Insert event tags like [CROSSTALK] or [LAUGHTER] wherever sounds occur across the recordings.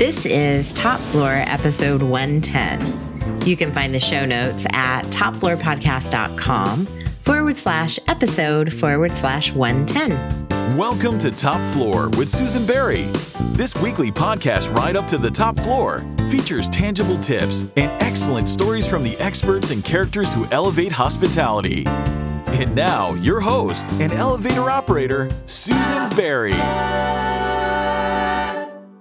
This is Top Floor, episode 110. You can find the show notes at topfloorpodcast.com forward slash episode forward slash 110. Welcome to Top Floor with Susan Berry. This weekly podcast, Right Up to the Top Floor, features tangible tips and excellent stories from the experts and characters who elevate hospitality. And now, your host and elevator operator, Susan Berry.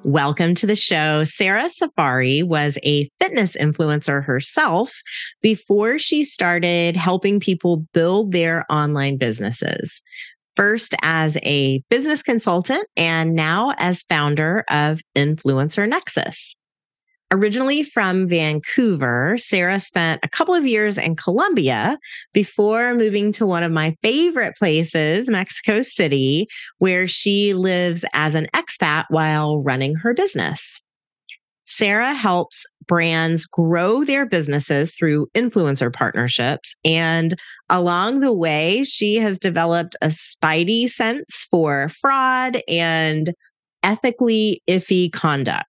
Welcome to the show. Sarah Saffari was a fitness influencer herself before she started helping people build their online businesses. First as a business consultant and now as founder of Influencer Nexus. Originally from Vancouver, Sarah spent a couple of years in Colombia before moving to one of my favorite places, Mexico City, where she lives as an expat while running her business. Sarah helps brands grow their businesses through influencer partnerships. And along the way, she has developed a spidey sense for fraud and ethically iffy conduct.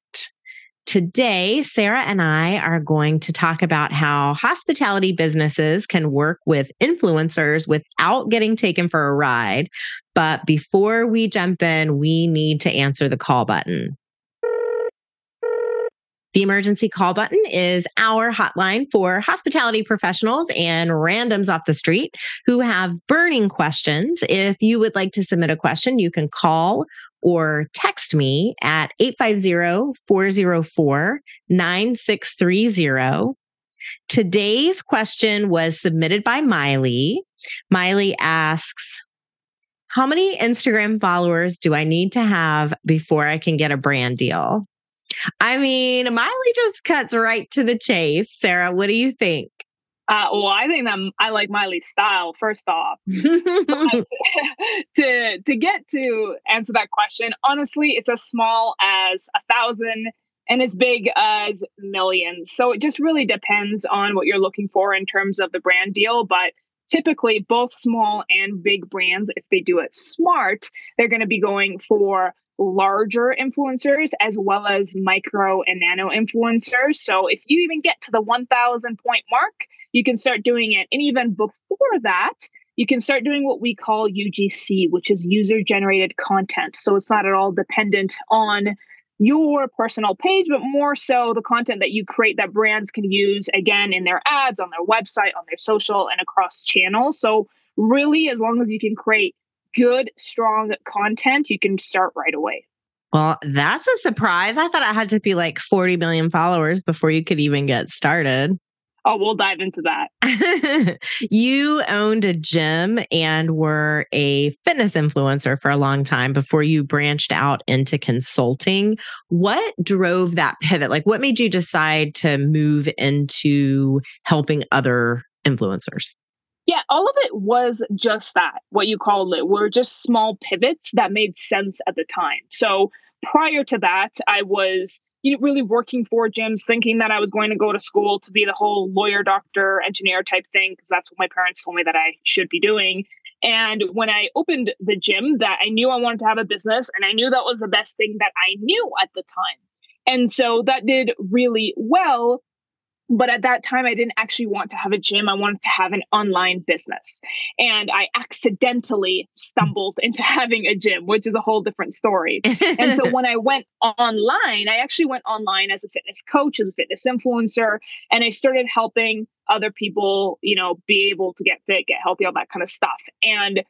Today, Sarah and I are going to talk about how hospitality businesses can work with influencers without getting taken for a ride. But before we jump in, we need to answer the call button. The emergency call button is our hotline for hospitality professionals and randoms off the street who have burning questions. If you would like to submit a question, you can call or text me at 850-404-9630. Today's question was submitted by Miley. Miley asks, how many Instagram followers do I need to have before I can get a brand deal? I mean, Miley just cuts right to the chase. Sarah, what do you think? Uh, well, I think that I like Miley's style. First off, [LAUGHS] to to get to answer that question, honestly, it's as small as a thousand and as big as millions. So it just really depends on what you're looking for in terms of the brand deal. But typically, both small and big brands, if they do it smart, they're going to be going for larger influencers as well as micro and nano influencers. So if you even get to the 1000 point mark, you can start doing it. And even before that, you can start doing what we call UGC, which is user generated content. So it's not at all dependent on your personal page, but more so the content that you create that brands can use again in their ads, on their website, on their social, and across channels. So, really, as long as you can create good, strong content, you can start right away. Well, that's a surprise. I thought I had to be like 40 million followers before you could even get started. Oh, we'll dive into that. [LAUGHS] you owned a gym and were a fitness influencer for a long time before you branched out into consulting. What drove that pivot? Like, what made you decide to move into helping other influencers? Yeah, all of it was just that, what you called it, were just small pivots that made sense at the time. So prior to that, I was you know, really working for gyms, thinking that I was going to go to school to be the whole lawyer, doctor, engineer type thing, because that's what my parents told me that I should be doing. And when I opened the gym, that I knew I wanted to have a business, and I knew that was the best thing that I knew at the time. And so that did really well but at that time i didn't actually want to have a gym. I wanted to have an online business. And i accidentally stumbled [LAUGHS] into having a gym which is a whole different story. And so [LAUGHS] when i went online i actually went online as a fitness coach as a fitness influencer and i started helping other people you know be able to get fit get healthy all that kind of stuff. And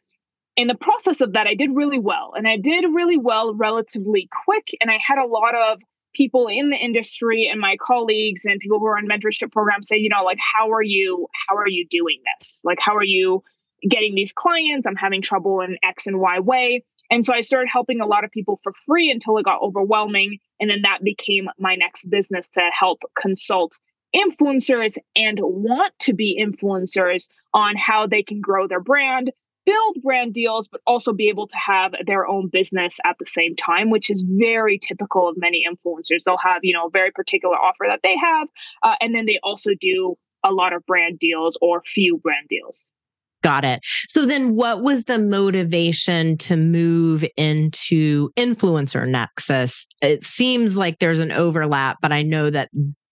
in the process of that i did really well. And i did really well relatively quick and i had a lot of people in the industry and my colleagues and people who are in mentorship programs say, you know, like, how are you, how are you doing this? Like, how are you getting these clients? I'm having trouble in X and Y way. And so I started helping a lot of people for free until it got overwhelming. And then that became my next business to help consult influencers and want to be influencers on how they can grow their brand, build brand deals, but also be able to have their own business at the same time, which is very typical of many influencers. They'll have, you know, a very particular offer that they have, uh, and then they also do a lot of brand deals or few brand deals. Got it. So then what was the motivation to move into influencer nexus? It seems like there's an overlap, but I know that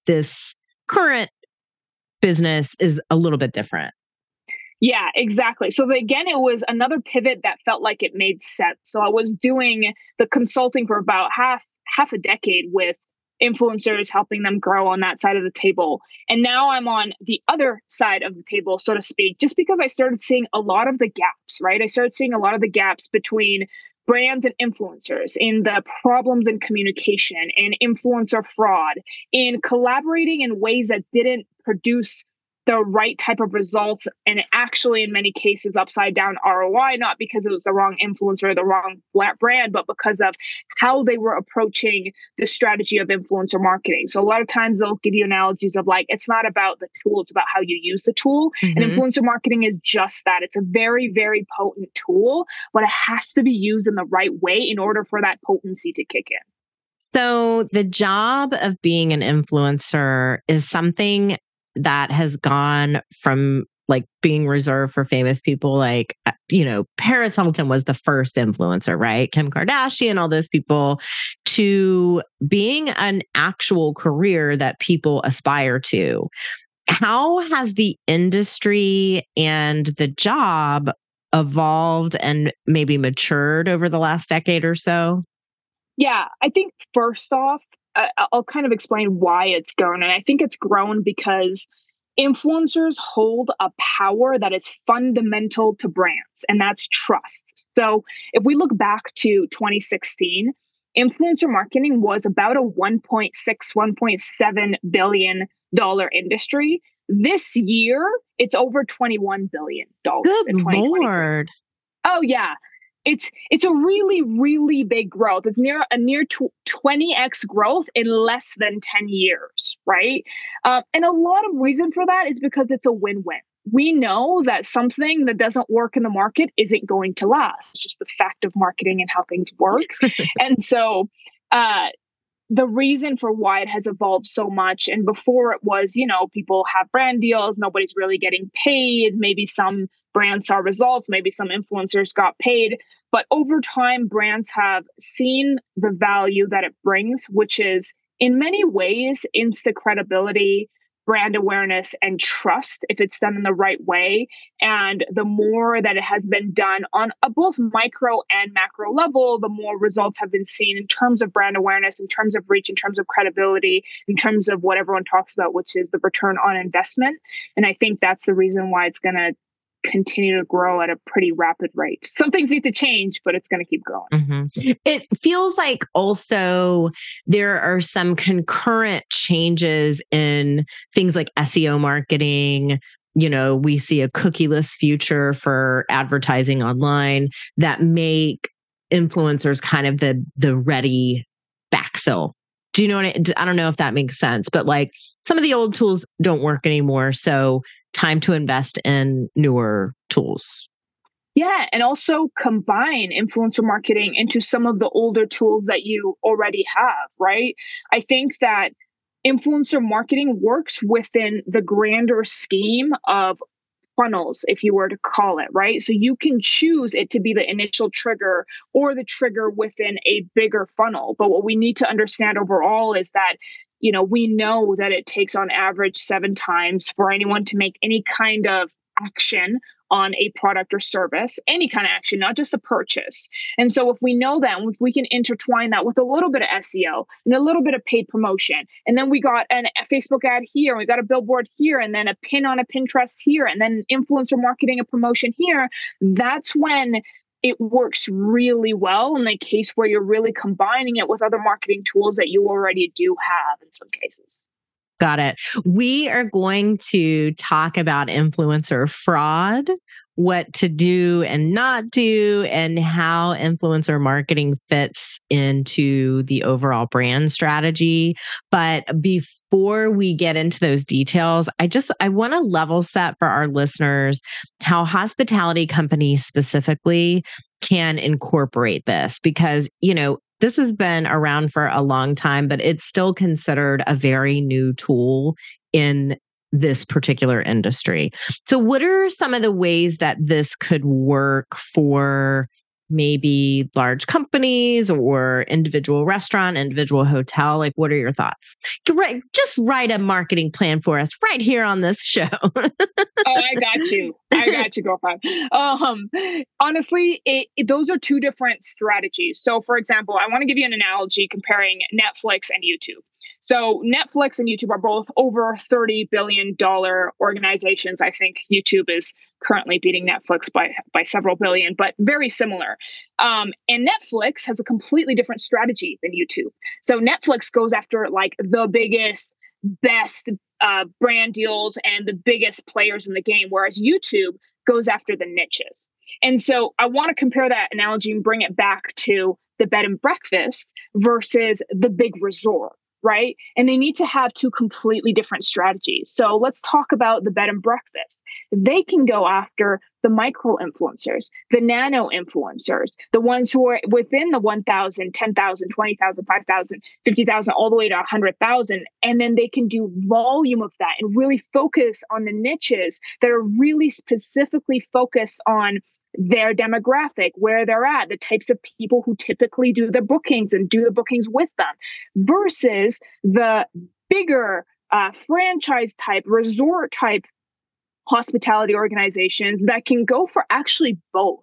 this current business is a little bit different. Yeah, exactly. So again, it was another pivot that felt like it made sense. So I was doing the consulting for about half half a decade with influencers, helping them grow on that side of the table. And now I'm on the other side of the table, so to speak, just because I started seeing a lot of the gaps, right? I started seeing a lot of the gaps between brands and influencers in the problems in communication in influencer fraud in collaborating in ways that didn't produce the right type of results and actually in many cases upside down ROI not because it was the wrong influencer or the wrong brand but because of how they were approaching the strategy of influencer marketing. So a lot of times they'll give you analogies of like it's not about the tool it's about how you use the tool. Mm-hmm. and influencer marketing is just that. It's a very very potent tool but it has to be used in the right way in order for that potency to kick in. So, the job of being an influencer is something that has gone from like being reserved for famous people like uh, you know Paris Hilton was the first influencer right? Kim Kardashian all those people to being an actual career that people aspire to. How has the industry and the job evolved and maybe matured over the last decade or so? Yeah i think first off I'll kind of explain why it's grown. And I think it's grown because influencers hold a power that is fundamental to brands, and that's trust. So if we look back to 2016, influencer marketing was about a 1.6, 1.7 billion dollar industry. This year, it's over 21 billion dollars. Good lord. Oh yeah it's it's a really really big growth. It's near a near 20x growth in less than 10 years right? Um, and a lot of reason for that is because it's a win-win. We know that something that doesn't work in the market isn't going to last. It's just the fact of marketing and how things work. [LAUGHS] And so uh, the reason for why it has evolved so much and before it was you know people have brand deals nobody's really getting paid. Maybe some brands saw results maybe some influencers got paid but over time, brands have seen the value that it brings, which is in many ways insta credibility, brand awareness, and trust if it's done in the right way. And the more that it has been done on a both micro and macro level, the more results have been seen in terms of brand awareness, in terms of reach, in terms of credibility, in terms of what everyone talks about, which is the return on investment. And I think that's the reason why it's going to continue to grow at a pretty rapid rate. Some things need to change, but it's going to keep growing. Mm-hmm. It feels like also there are some concurrent changes in things like SEO marketing. You know, we see a cookieless future for advertising online that make influencers kind of the the ready backfill do you know what I, I don't know if that makes sense but like some of the old tools don't work anymore so time to invest in newer tools. Yeah, and also combine influencer marketing into some of the older tools that you already have, right? I think that influencer marketing works within the grander scheme of funnels, if you were to call it, right? So you can choose it to be the initial trigger or the trigger within a bigger funnel. But what we need to understand overall is that you know, we know that it takes on average seven times for anyone to make any kind of action on a product or service, any kind of action, not just a purchase. And so, if we know that, if we can intertwine that with a little bit of SEO and a little bit of paid promotion, and then we got an, a Facebook ad here, and we got a billboard here, and then a pin on a Pinterest here, and then influencer marketing, a promotion here, that's when it works really well in the case where you're really combining it with other marketing tools that you already do have in some cases. Got it. We are going to talk about influencer fraud, what to do and not do, and how influencer marketing fits into the overall brand strategy. But before we get into those details, I just I want to level set for our listeners how hospitality companies specifically can incorporate this because, you know, this has been around for a long time, but it's still considered a very new tool in this particular industry. So, what are some of the ways that this could work for maybe large companies or individual restaurant, individual hotel? Like, what are your thoughts? Just write a marketing plan for us right here on this show. oh, I got you. I got you, girlfriend. Um, honestly, it, it, those are two different strategies. So, for example, I want to give you an analogy comparing Netflix and YouTube. So Netflix and YouTube are both over $30 billion organizations. I think YouTube is currently beating Netflix by, by several billion, but very similar. Um, and Netflix has a completely different strategy than YouTube. So Netflix goes after like the biggest, best uh, brand deals and the biggest players in the game, whereas YouTube goes after the niches. And so I want to compare that analogy and bring it back to the bed and breakfast versus the big resort right? And they need to have two completely different strategies. So let's talk about the bed and breakfast. They can go after the micro influencers, the nano influencers, the ones who are within the 1,000, 10,000, 20,000, 5,000, 50,000, all the way to 100,000. And then they can do volume of that and really focus on the niches that are really specifically focused on their demographic, where they're at, the types of people who typically do the bookings and do the bookings with them, versus the bigger uh, franchise type, resort type hospitality organizations that can go for actually both.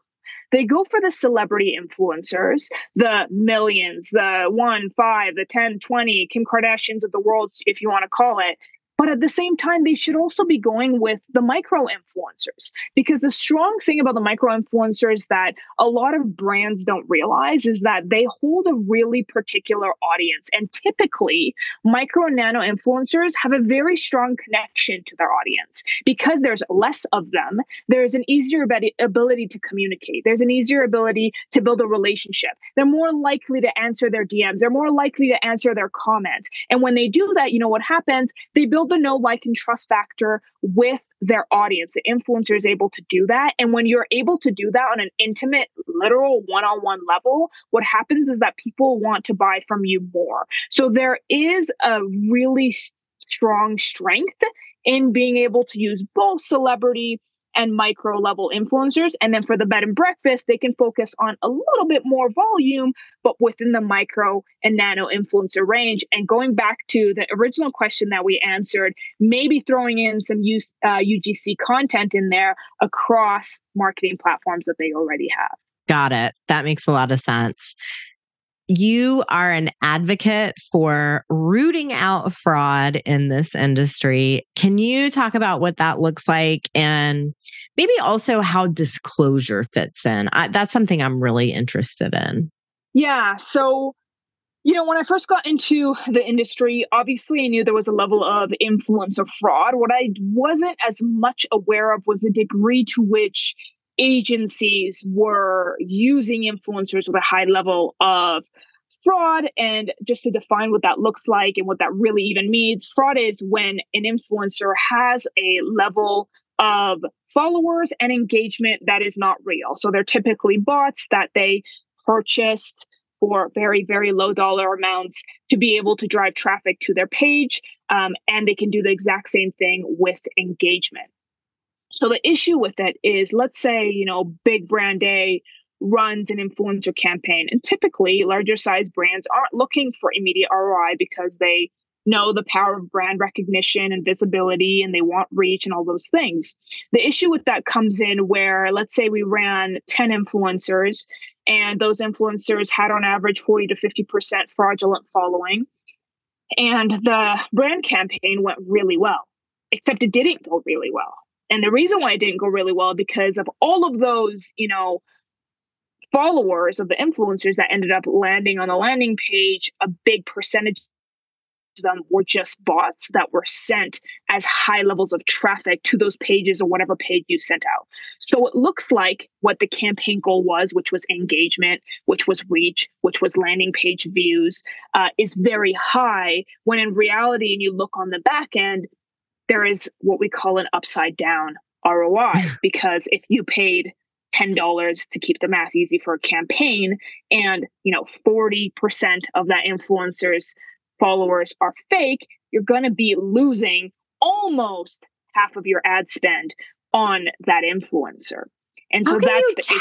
They go for the celebrity influencers, the millions, the one, five, the 10, 20, Kim Kardashians of the world, if you want to call it, but at the same time, they should also be going with the micro influencers because the strong thing about the micro influencers that a lot of brands don't realize is that they hold a really particular audience. And typically, micro nano influencers have a very strong connection to their audience because there's less of them. There's an easier ability to communicate, there's an easier ability to build a relationship. They're more likely to answer their DMs, they're more likely to answer their comments. And when they do that, you know what happens? They build build the know, like, and trust factor with their audience. The influencer is able to do that. And when you're able to do that on an intimate, literal one on one level, what happens is that people want to buy from you more. So there is a really strong strength in being able to use both celebrity and micro level influencers. And then for the bed and breakfast, they can focus on a little bit more volume, but within the micro and nano influencer range. And going back to the original question that we answered, maybe throwing in some use, uh, UGC content in there across marketing platforms that they already have. Got it. That makes a lot of sense you are an advocate for rooting out fraud in this industry. Can you talk about what that looks like and maybe also how disclosure fits in? I, that's something I'm really interested in. Yeah. So, you know, when I first got into the industry, obviously I knew there was a level of influence of fraud. What I wasn't as much aware of was the degree to which agencies were using influencers with a high level of fraud. And just to define what that looks like and what that really even means, fraud is when an influencer has a level of followers and engagement that is not real. So they're typically bots that they purchased for very, very low dollar amounts to be able to drive traffic to their page. Um, and they can do the exact same thing with engagement. So the issue with it is, let's say, you know, big brand A runs an influencer campaign, and typically larger size brands aren't looking for immediate ROI because they know the power of brand recognition and visibility and they want reach and all those things. The issue with that comes in where, let's say, we ran 10 influencers and those influencers had on average 40 to 50% fraudulent following. And the brand campaign went really well, except it didn't go really well. And the reason why it didn't go really well because of all of those, you know, followers of the influencers that ended up landing on the landing page, a big percentage of them were just bots that were sent as high levels of traffic to those pages or whatever page you sent out. So it looks like what the campaign goal was, which was engagement, which was reach, which was landing page views, uh, is very high. When in reality, and you look on the back end, there is what we call an upside down ROI [LAUGHS] because if you paid $10 to keep the math easy for a campaign and you know 40% of that influencer's followers are fake you're going to be losing almost half of your ad spend on that influencer. And so How can that's you the issue.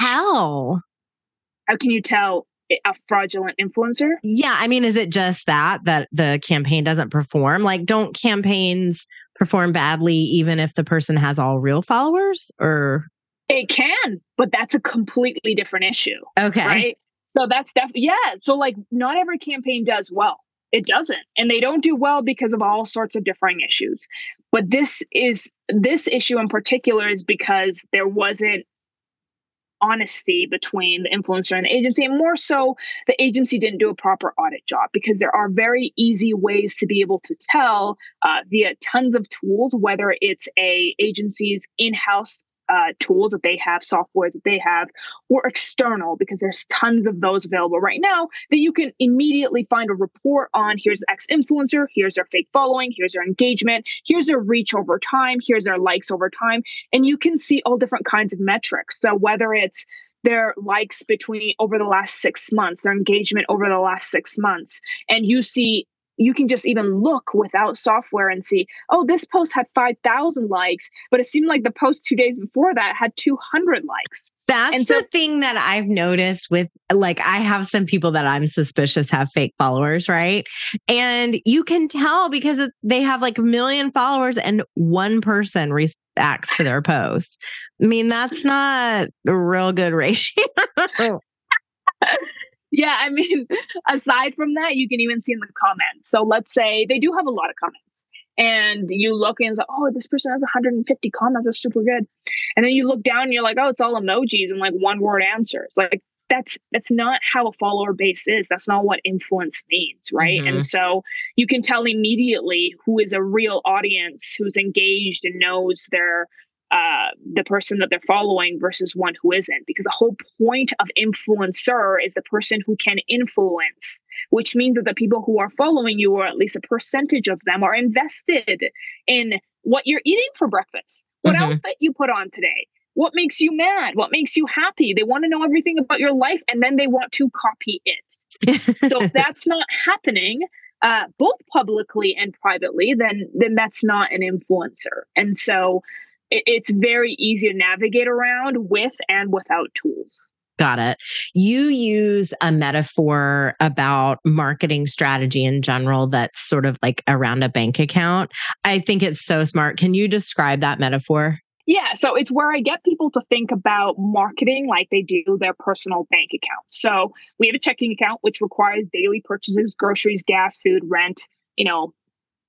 How can you tell a fraudulent influencer? Yeah, I mean, is it just that that the campaign doesn't perform? Like, don't campaigns perform badly even if the person has all real followers? Or It can, but that's a completely different issue, okay, right? So that's definitely yeah. So like, not every campaign does well. It doesn't, and they don't do well because of all sorts of differing issues. But this is this issue in particular is because there wasn't honesty between the influencer and the agency and more so the agency didn't do a proper audit job because there are very easy ways to be able to tell uh, via tons of tools whether it's a agency's in-house uh, tools that they have, softwares that they have, or external, because there's tons of those available right now that you can immediately find a report on. Here's X influencer, here's their fake following, here's their engagement, here's their reach over time, here's their likes over time. And you can see all different kinds of metrics. So whether it's their likes between over the last six months, their engagement over the last six months, and you see you can just even look without software and see, oh, this post had 5,000 likes, but it seemed like the post two days before that had 200 likes. That's And so- the thing that I've noticed with like I have some people that I'm suspicious have fake followers, right? And you can tell because they have like a million followers and one person reacts to their post. I mean, that's not a real good [LAUGHS] ratio. [LAUGHS] Yeah, I mean, [LAUGHS] aside from that, you can even see in the comments. So let's say they do have a lot of comments. And you look and say, oh, this person has 150 comments. That's super good. And then you look down and you're like, oh, it's all emojis and like one word answers. Like that's that's not how a follower base is. That's not what influence means, right? Mhm. And so you can tell immediately who is a real audience, who's engaged and knows their uh, the person that they're following versus one who isn't. Because the whole point of influencer is the person who can influence, which means that the people who are following you, or at least a percentage of them, are invested in what you're eating for breakfast, what Mhm. outfit you put on today. What makes you mad? What makes you happy? They want to know everything about your life and then they want to copy it. [LAUGHS] So if that's not happening, uh, both publicly and privately, then then that's not an influencer. And so it's very easy to navigate around with and without tools. Got it. You use a metaphor about marketing strategy in general that's sort of like around a bank account. I think it's so smart. Can you describe that metaphor? Yeah, so it's where I get people to think about marketing like they do their personal bank account. So we have a checking account which requires daily purchases, groceries, gas, food, rent, you know,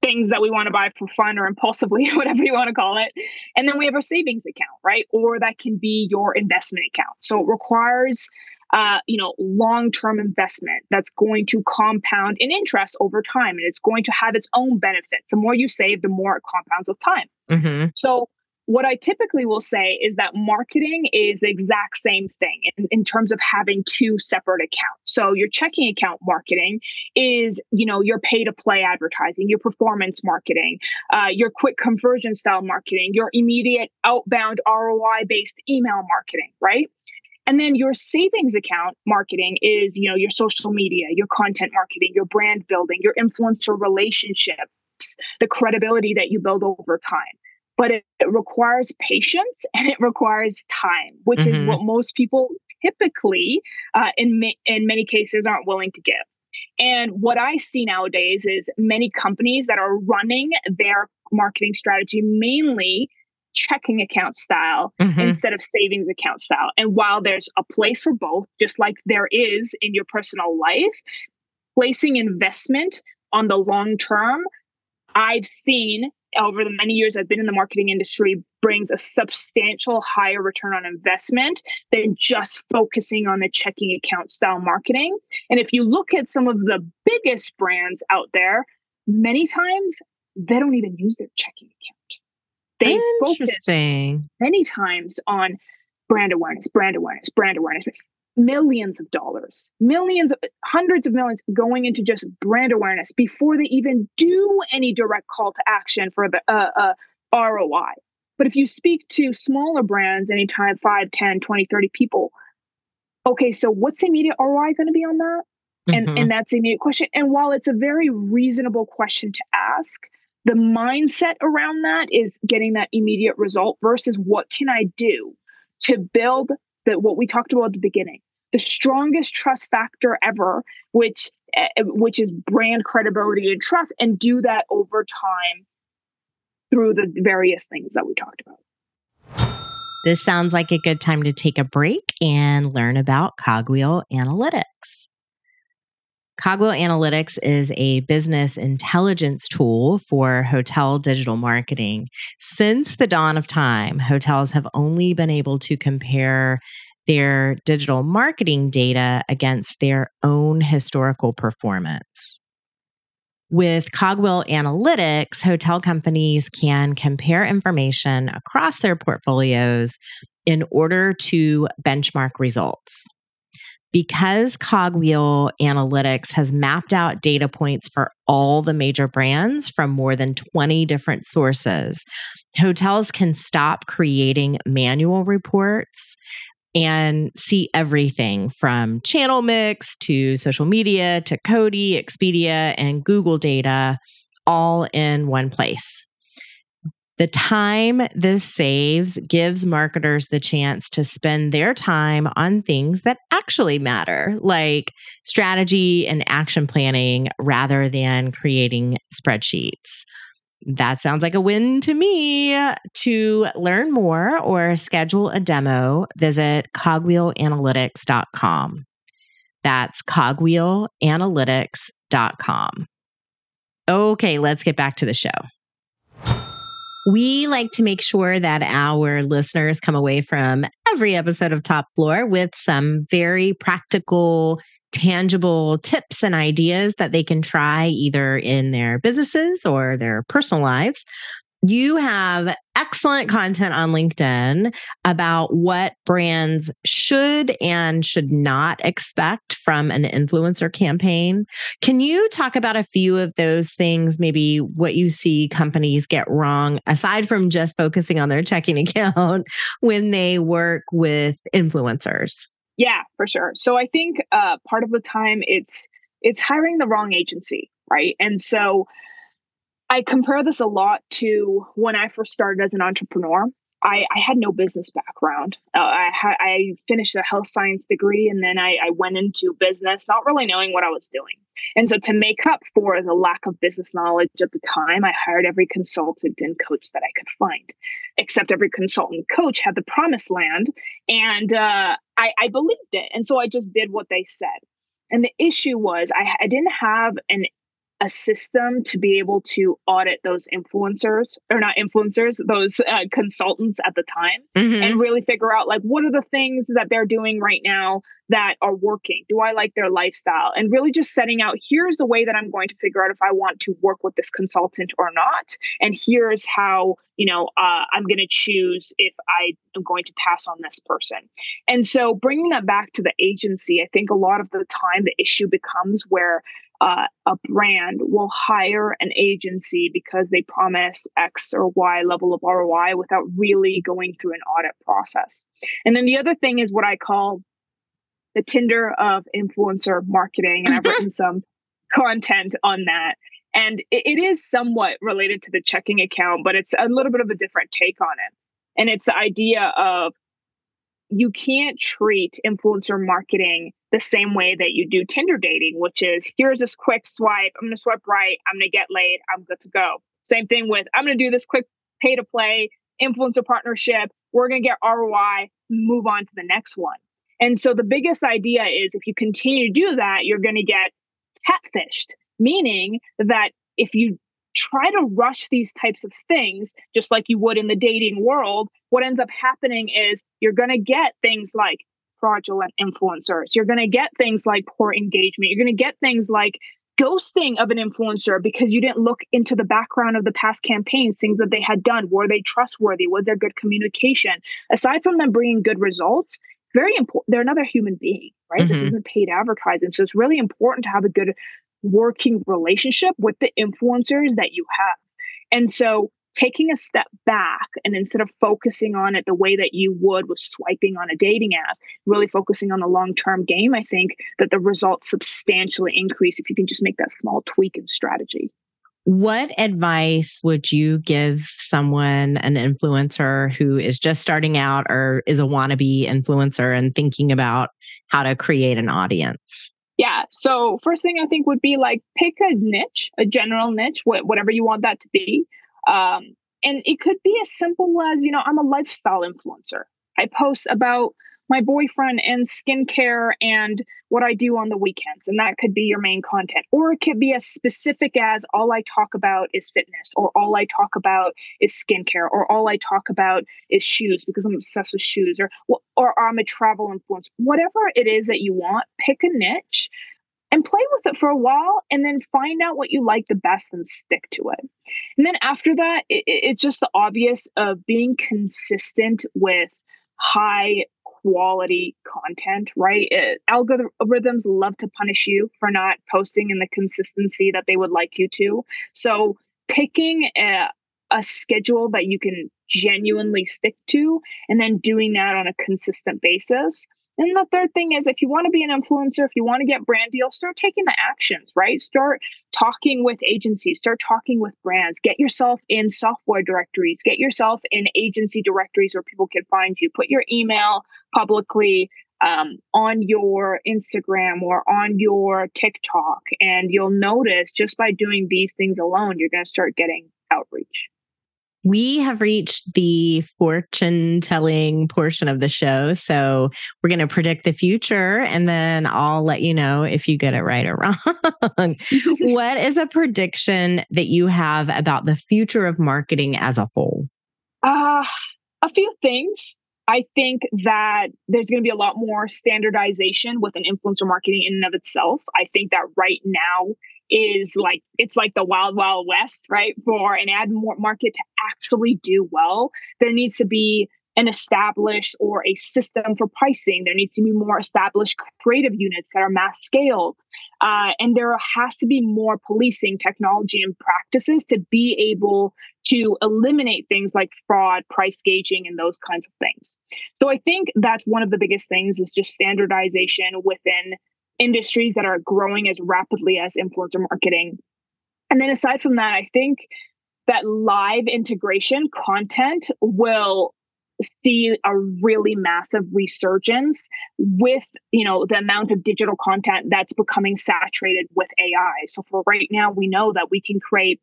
things that we want to buy for fun or impulsively, [LAUGHS] whatever you want to call it. And then we have a savings account, right? Or that can be your investment account. So it requires uh, you know, long-term investment that's going to compound in interest over time, and it's going to have its own benefits. The more you save, the more it compounds with time. Mm-hmm. So, what I typically will say is that marketing is the exact same thing in, in terms of having two separate accounts. So, your checking account marketing is, you know, your pay to play advertising, your performance marketing, uh, your quick conversion style marketing, your immediate outbound ROI based email marketing, right? And then your savings account marketing is, you know, your social media, your content marketing, your brand building, your influencer relationships, the credibility that you build over time but it, it requires patience and it requires time, which is Mhm. what most people typically, uh, in ma- in many cases, aren't willing to give. And what I see nowadays is many companies that are running their marketing strategy mainly checking account style Mhm. instead of savings account style. And while there's a place for both, just like there is in your personal life, placing investment on the long term, I've seen over the many years I've been in the marketing industry brings a substantial higher return on investment than just focusing on the checking account style marketing. And if you look at some of the biggest brands out there, many times they don't even use their checking account. They focus Interesting. many times on brand awareness, brand awareness, brand awareness. Millions of dollars, millions, of, hundreds of millions going into just brand awareness before they even do any direct call to action for the uh, uh, ROI. But if you speak to smaller brands, anytime 5, 10, 20, 30 people, okay, so what's the immediate ROI going to be on that? and Mhm. and that's the immediate question and while it's a very reasonable question to ask the mindset around that is getting that immediate result versus what can I do to build the what we talked about at the beginning, the strongest trust factor ever, which uh, which is brand credibility and trust, and do that over time through the various things that we talked about. This sounds like a good time to take a break and learn about Cogwheel Analytics. Cogwheel Analytics is a business intelligence tool for hotel digital marketing. Since the dawn of time, hotels have only been able to compare their digital marketing data against their own historical performance. With Cogwheel Analytics, hotel companies can compare information across their portfolios in order to benchmark results because Cogwheel Analytics has mapped out data points for all the major brands from more than 20 different sources, hotels can stop creating manual reports and see everything from channel mix to social media to Koddi, Expedia, and Google data all in one place. The time this saves gives marketers the chance to spend their time on things that actually matter, like strategy and action planning, rather than creating spreadsheets. That sounds like a win to me. To learn more or schedule a demo, visit cogwheelanalytics.com. That's cogwheelanalytics.com. Okay, let's get back to the show. We like to make sure that our listeners come away from every episode of Top Floor with some very practical, tangible tips and ideas that they can try either in their businesses or their personal lives. You have excellent content on LinkedIn about what brands should and should not expect from an influencer campaign. Can you talk about a few of those things, maybe what you see companies get wrong, aside from just focusing on their checking [LAUGHS] account when they work with influencers? Yeah, for sure. So I think uh, part of the time it's it's hiring the wrong agency, right? And so I compare this a lot to when I first started as an entrepreneur. I, I had no business background. Uh, I, ha- I finished a health science degree and then I, I went into business, not really knowing what I was doing. And so, to make up for the lack of business knowledge at the time, I hired every consultant and coach that I could find. Except every consultant coach had the promised land, and uh, I, I believed it. And so, I just did what they said. And the issue was I, I didn't have an a system to be able to audit those influencers or not influencers those uh, consultants at the time mm-hmm. and really figure out like what are the things that they're doing right now that are working? Do i like their lifestyle? And really just setting out here's the way that i'm going to figure out if i want to work with this consultant or not. And here's how you know uh, i'm going to choose if i am going to pass on this person. And so bringing that back to the agency i think a lot of the time the issue becomes where uh, a brand will hire an agency because they promise X or Y level of ROI without really going through an audit process. And then the other thing is what I call the Tinder of influencer marketing. And I've [LAUGHS] written some content on that. And it, it is somewhat related to the checking account, but it's a little bit of a different take on it. And it's the idea of you can't treat influencer marketing the same way that you do Tinder dating, which is here's this quick swipe. I'm going to swipe right. I'm going to get laid. I'm good to go. Same thing with I'm going to do this quick pay to play influencer partnership. We're going to get ROI, move on to the next one. And so the biggest idea is if you continue to do that, you're going to get catfished, meaning that if you try to rush these types of things, just like you would in the dating world, what ends up happening is you're going to get things like fraudulent influencers. You're going to get things like poor engagement. You're going to get things like ghosting of an influencer because you didn't look into the background of the past campaigns, things that they had done. Were they trustworthy? Was there good communication? Aside from them bringing good results, very important. They're another human being, right? Mm-hmm. This isn't paid advertising. So it's really important to have a good working relationship with the influencers that you have. And so taking a step back and instead of focusing on it the way that you would with swiping on a dating app, really focusing on the long term game, I think that the results substantially increase if you can just make that small tweak in strategy. What advice would you give someone, an influencer who is just starting out or is a wannabe influencer and thinking about how to create an audience? Yeah. So, first thing I think would be like pick a niche, a general niche, whatever you want that to be. Um, and it could be as simple as, you know, I'm a lifestyle influencer. I post about my boyfriend and skincare and what I do on the weekends. And that could be your main content. Or it could be as specific as all I talk about is fitness, or all I talk about is skincare, or all I talk about is shoes because I'm obsessed with shoes, or, or I'm a travel influencer. Whatever it is that you want, pick a niche and play with it for a while and then find out what you like the best and stick to it. And then after that, it, it's just the obvious of being consistent with high quality content, right? It, algorithms love to punish you for not posting in the consistency that they would like you to. So picking a, a schedule that you can genuinely stick to and then doing that on a consistent basis and the third thing is if you want to be an influencer, if you want to get brand deals, start taking the actions, right? Start talking with agencies, start talking with brands, get yourself in software directories, get yourself in agency directories where people can find you. Put your email publicly um, on your Instagram or on your TikTok. And you'll notice just by doing these things alone, you're going to start getting outreach. We have reached the fortune telling portion of the show. So we're going to predict the future and then I'll let you know if you get it right or [LAUGHS] wrong. [LAUGHS] what is a prediction that you have about the future of marketing as a whole? Uh, a few things. I think that there's going to be a lot more standardization within influencer marketing in and of itself. I think that right now is like it's like the wild wild west right for an ad market to actually do well there needs to be an established or a system for pricing. There needs to be more established creative units that are mass scaled. Uh, and there has to be more policing technology and practices to be able to eliminate things like fraud price gauging and those kinds of things. So i think that's one of the biggest things is just standardization within industries that are growing as rapidly as influencer marketing. And then aside from that, I think that live integration content will see a really massive resurgence with you know the amount of digital content that's becoming saturated with AI. So for right now we know that we can create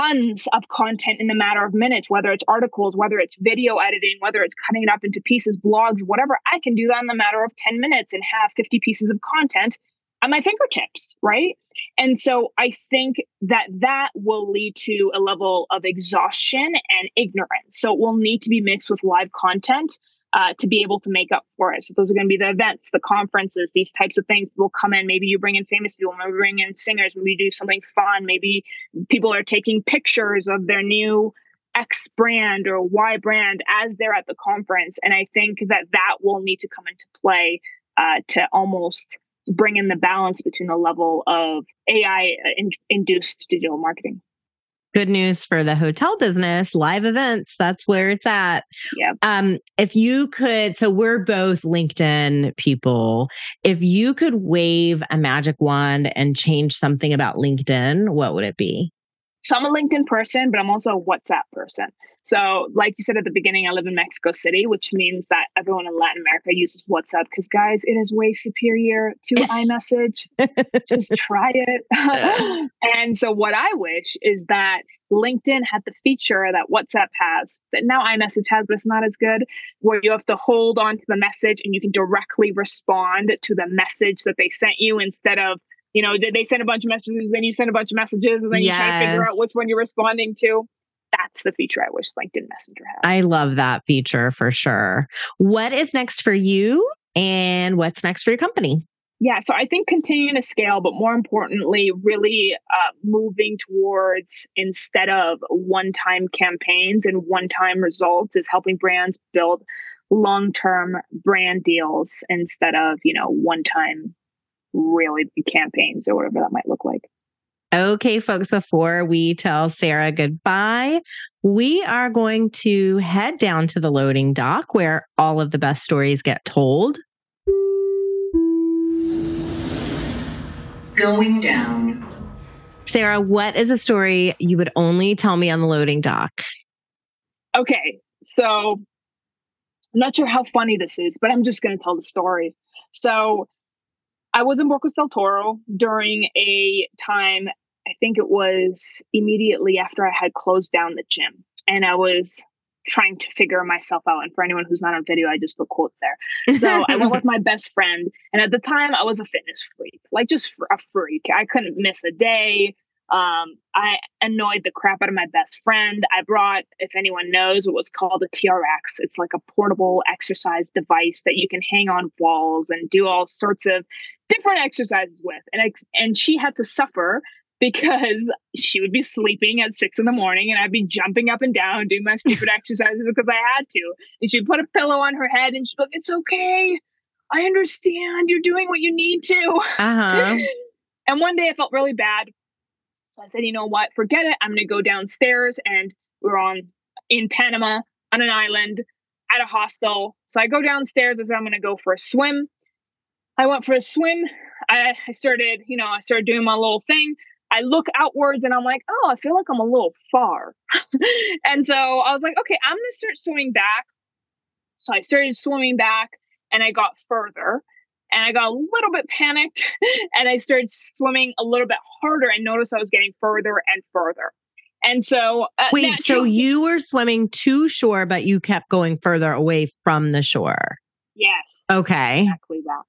tons of content in a matter of minutes, whether it's articles, whether it's video editing, whether it's cutting it up into pieces, blogs, whatever. I can do that in a matter of 10 minutes and have 50 pieces of content at my fingertips, right? And so I think that that will lead to a level of exhaustion and ignorance. So it will need to be mixed with live content uh, to be able to make up for it. So those are going to be the events, the conferences, these types of things will come in. Maybe you bring in famous people, maybe bring in singers, maybe you do something fun. Maybe people are taking pictures of their new X brand or Y brand as they're at the conference. And I think that that will need to come into play uh, to almost bring in the balance between the level of AI in- induced digital marketing good news for the hotel business live events that's where it's at. Yeah um if you could so we're both linkedin people. If you could wave a magic wand and change something about linkedin what would it be? So i'm a linkedin person but i'm also a whatsapp person so, like you said at the beginning, I live in Mexico City, which means that everyone in Latin America uses WhatsApp because, guys, it is way superior to [LAUGHS] iMessage. Just try it. [LAUGHS] and so, what I wish is that LinkedIn had the feature that WhatsApp has that now iMessage has, but it's not as good, where you have to hold on to the message and you can directly respond to the message that they sent you instead of you know, did they send a bunch of messages, then you send a bunch of messages, and then yes. you try to figure out which one you're responding to that's the feature I wish LinkedIn Messenger had. I love that feature for sure. What is next for you and what's next for your company? Yeah, so I think continuing to scale, but more importantly, really uh, moving towards instead of one time campaigns and one time results is helping brands build long term brand deals instead of, you know, one time really big campaigns or whatever that might look like. Okay, folks, before we tell Sarah goodbye, we are going to head down to the loading dock where all of the best stories get told. Going down. Sarah, what is a story you would only tell me on the loading dock? Okay, so I'm not sure how funny this is, but I'm just going to tell the story. So I was in Bocas del Toro during a time, I think it was immediately after I had closed down the gym. And I was trying to figure myself out. And for anyone who's not on video, I just put quotes there. So I went with [LAUGHS] my best friend. And at the time, I was a fitness freak, like just a freak. I couldn't miss a day. Um, I annoyed the crap out of my best friend. I brought, if anyone knows, what was called a TRX. It's like a portable exercise device that you can hang on walls and do all sorts of different exercises with. And I, and she had to suffer because she would be sleeping at six in the morning and I'd be jumping up and down doing my stupid [LAUGHS] exercises because I had to. And she'd put a pillow on her head and she'd be like, It's okay. I understand. You're doing what you need to. Uh-huh. [LAUGHS] and one day I felt really bad. So I said, you know what? Forget it. I'm going to go downstairs. And we we're on in Panama on an island at a hostel. So I go downstairs as I'm going to go for a swim. I went for a swim. I, I started, you know, I started doing my little thing. I look outwards and I'm like, oh, I feel like I'm a little far. [LAUGHS] and so I was like, okay, I'm going to start swimming back. So I started swimming back and I got further and I got a little bit panicked [LAUGHS] and I started swimming a little bit harder and noticed I was getting further and further. And so, uh, wait, so you were swimming to shore, but you kept going further away from the shore. Yes. Okay. Exactly that.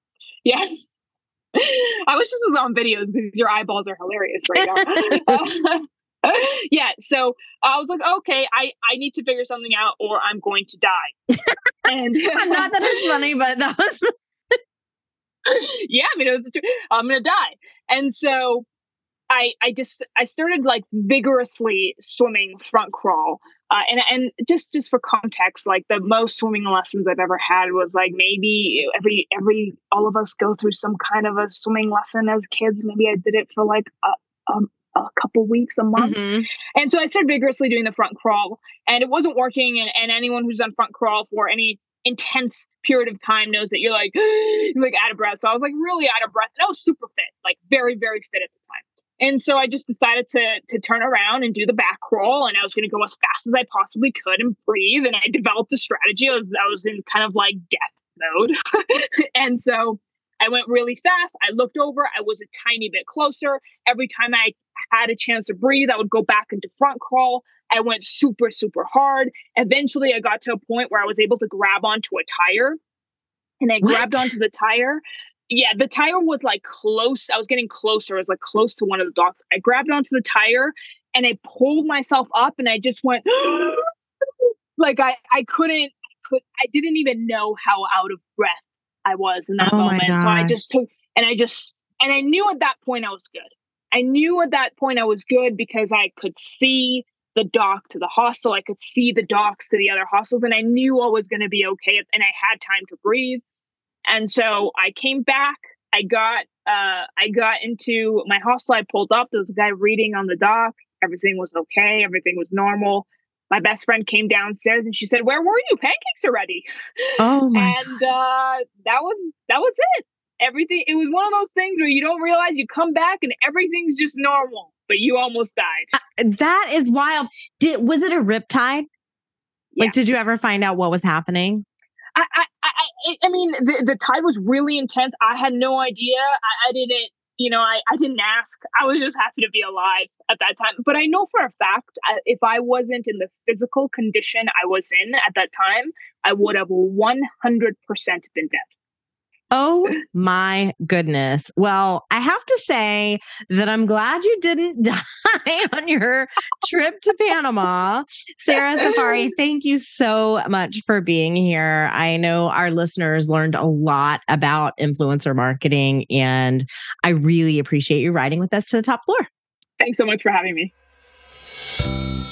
Yes. I wish this was on videos because your eyeballs are hilarious right now. [LAUGHS] yeah. So I was like, okay, I, I need to figure something out or I'm going to die. and [LAUGHS] not that it's funny, but that was [LAUGHS] yeah, I mean, it was, I'm going to die. And so I, I just, I started like vigorously swimming front crawl. Uh, and, and just, just for context, like the most swimming lessons I've ever had was like maybe every, every, all of us go through some kind of a swimming lesson as kids. Maybe I did it for like a, a, a couple weeks, a month. Mm-hmm. And so I started vigorously doing the front crawl and it wasn't working. And, and anyone who's done front crawl for any intense period of time knows that you're like [GASPS] you're like out of breath. So I was like really out of breath. And I was super fit, like very, very fit at the time. And so I just decided to to turn around and do the back crawl and I was gonna go as fast as I possibly could and breathe. And I developed a strategy. I was I was in kind of like death mode. [LAUGHS] and so I went really fast. I looked over. I was a tiny bit closer. Every time I had a chance to breathe, I would go back into front crawl. I went super, super hard. Eventually, I got to a point where I was able to grab onto a tire and I what? grabbed onto the tire. Yeah, the tire was like close. I was getting closer. It was like close to one of the docks. I grabbed onto the tire and I pulled myself up and I just went [GASPS] like I I couldn't could I didn't even know how out of breath I was in that oh moment. So I just took and I just and I knew at that point I was good. I knew at that point I was good because I could see the dock to the hostel. I could see the docks to the other hostels, and I knew I was going to be okay. And I had time to breathe. And so I came back. I got uh, I got into my hostel. I pulled up. There was a guy reading on the dock. Everything was okay. Everything was normal. My best friend came downstairs and she said, "Where were you? Pancakes are ready." Oh [LAUGHS] my! And uh, that was that was it. Everything. It was one of those things where you don't realize you come back and everything's just normal but you almost died. Uh, that is wild. Did was it a rip tide? Yeah. Like, did you ever find out what was happening? I, I, I, I mean, the, the tide was really intense. I had no idea. I, I didn't, you know, I, I didn't ask. I was just happy to be alive at that time. But I know for a fact, uh, if I wasn't in the physical condition I was in at that time, I would have 100% been dead. Oh my goodness. Well, I have to say that I'm glad you didn't [LAUGHS] die on your trip to Panama. Sarah Saffari, [LAUGHS] thank you so much for being here. I know our listeners learned a lot about influencer marketing, and I really appreciate you riding with us to the top floor. Thanks so much for having me.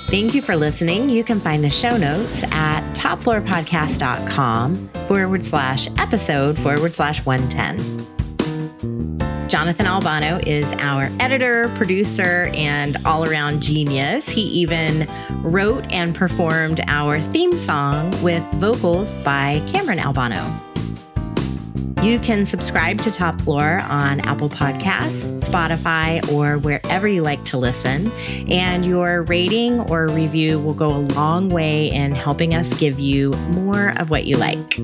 Thank you for listening. You can find the show notes at topfloorpodcast.com forward slash episode forward slash 110. Jonathan Albano is our editor, producer, and all around genius. He even wrote and performed our theme song with vocals by Cameron Albano. You can subscribe to Top Floor on Apple Podcasts, Spotify, or wherever you like to listen. And your rating or review will go a long way in helping us give you more of what you like.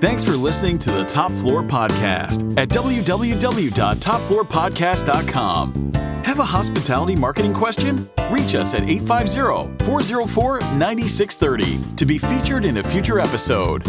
Thanks for listening to the Top Floor Podcast at www.topfloorpodcast.com. Have a hospitality marketing question? Reach us at 850 404 9630 to be featured in a future episode.